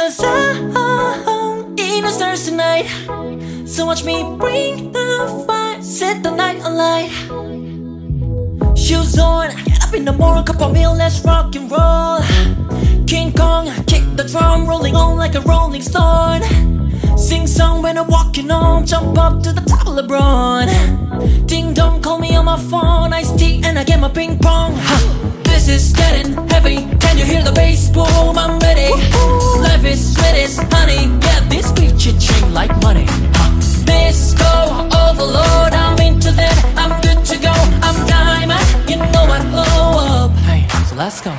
Cause I'm in the stars tonight. So watch me bring the fire, set the night alight. Shoes on, get up in the morning, cup of milk, let's rock and roll. King Kong, kick the drum, rolling on like a rolling stone. Sing song when I'm walking on, jump up to the top of LeBron. Ding dong, call me on my phone, iced tea, and I get my ping pong. Huh. This is getting heavy. Can you hear the bass boom? I'm like money. Huh. Disco overload, I'm into that. I'm good to go. I'm diamond, you know I blow up. Hey, so let's go.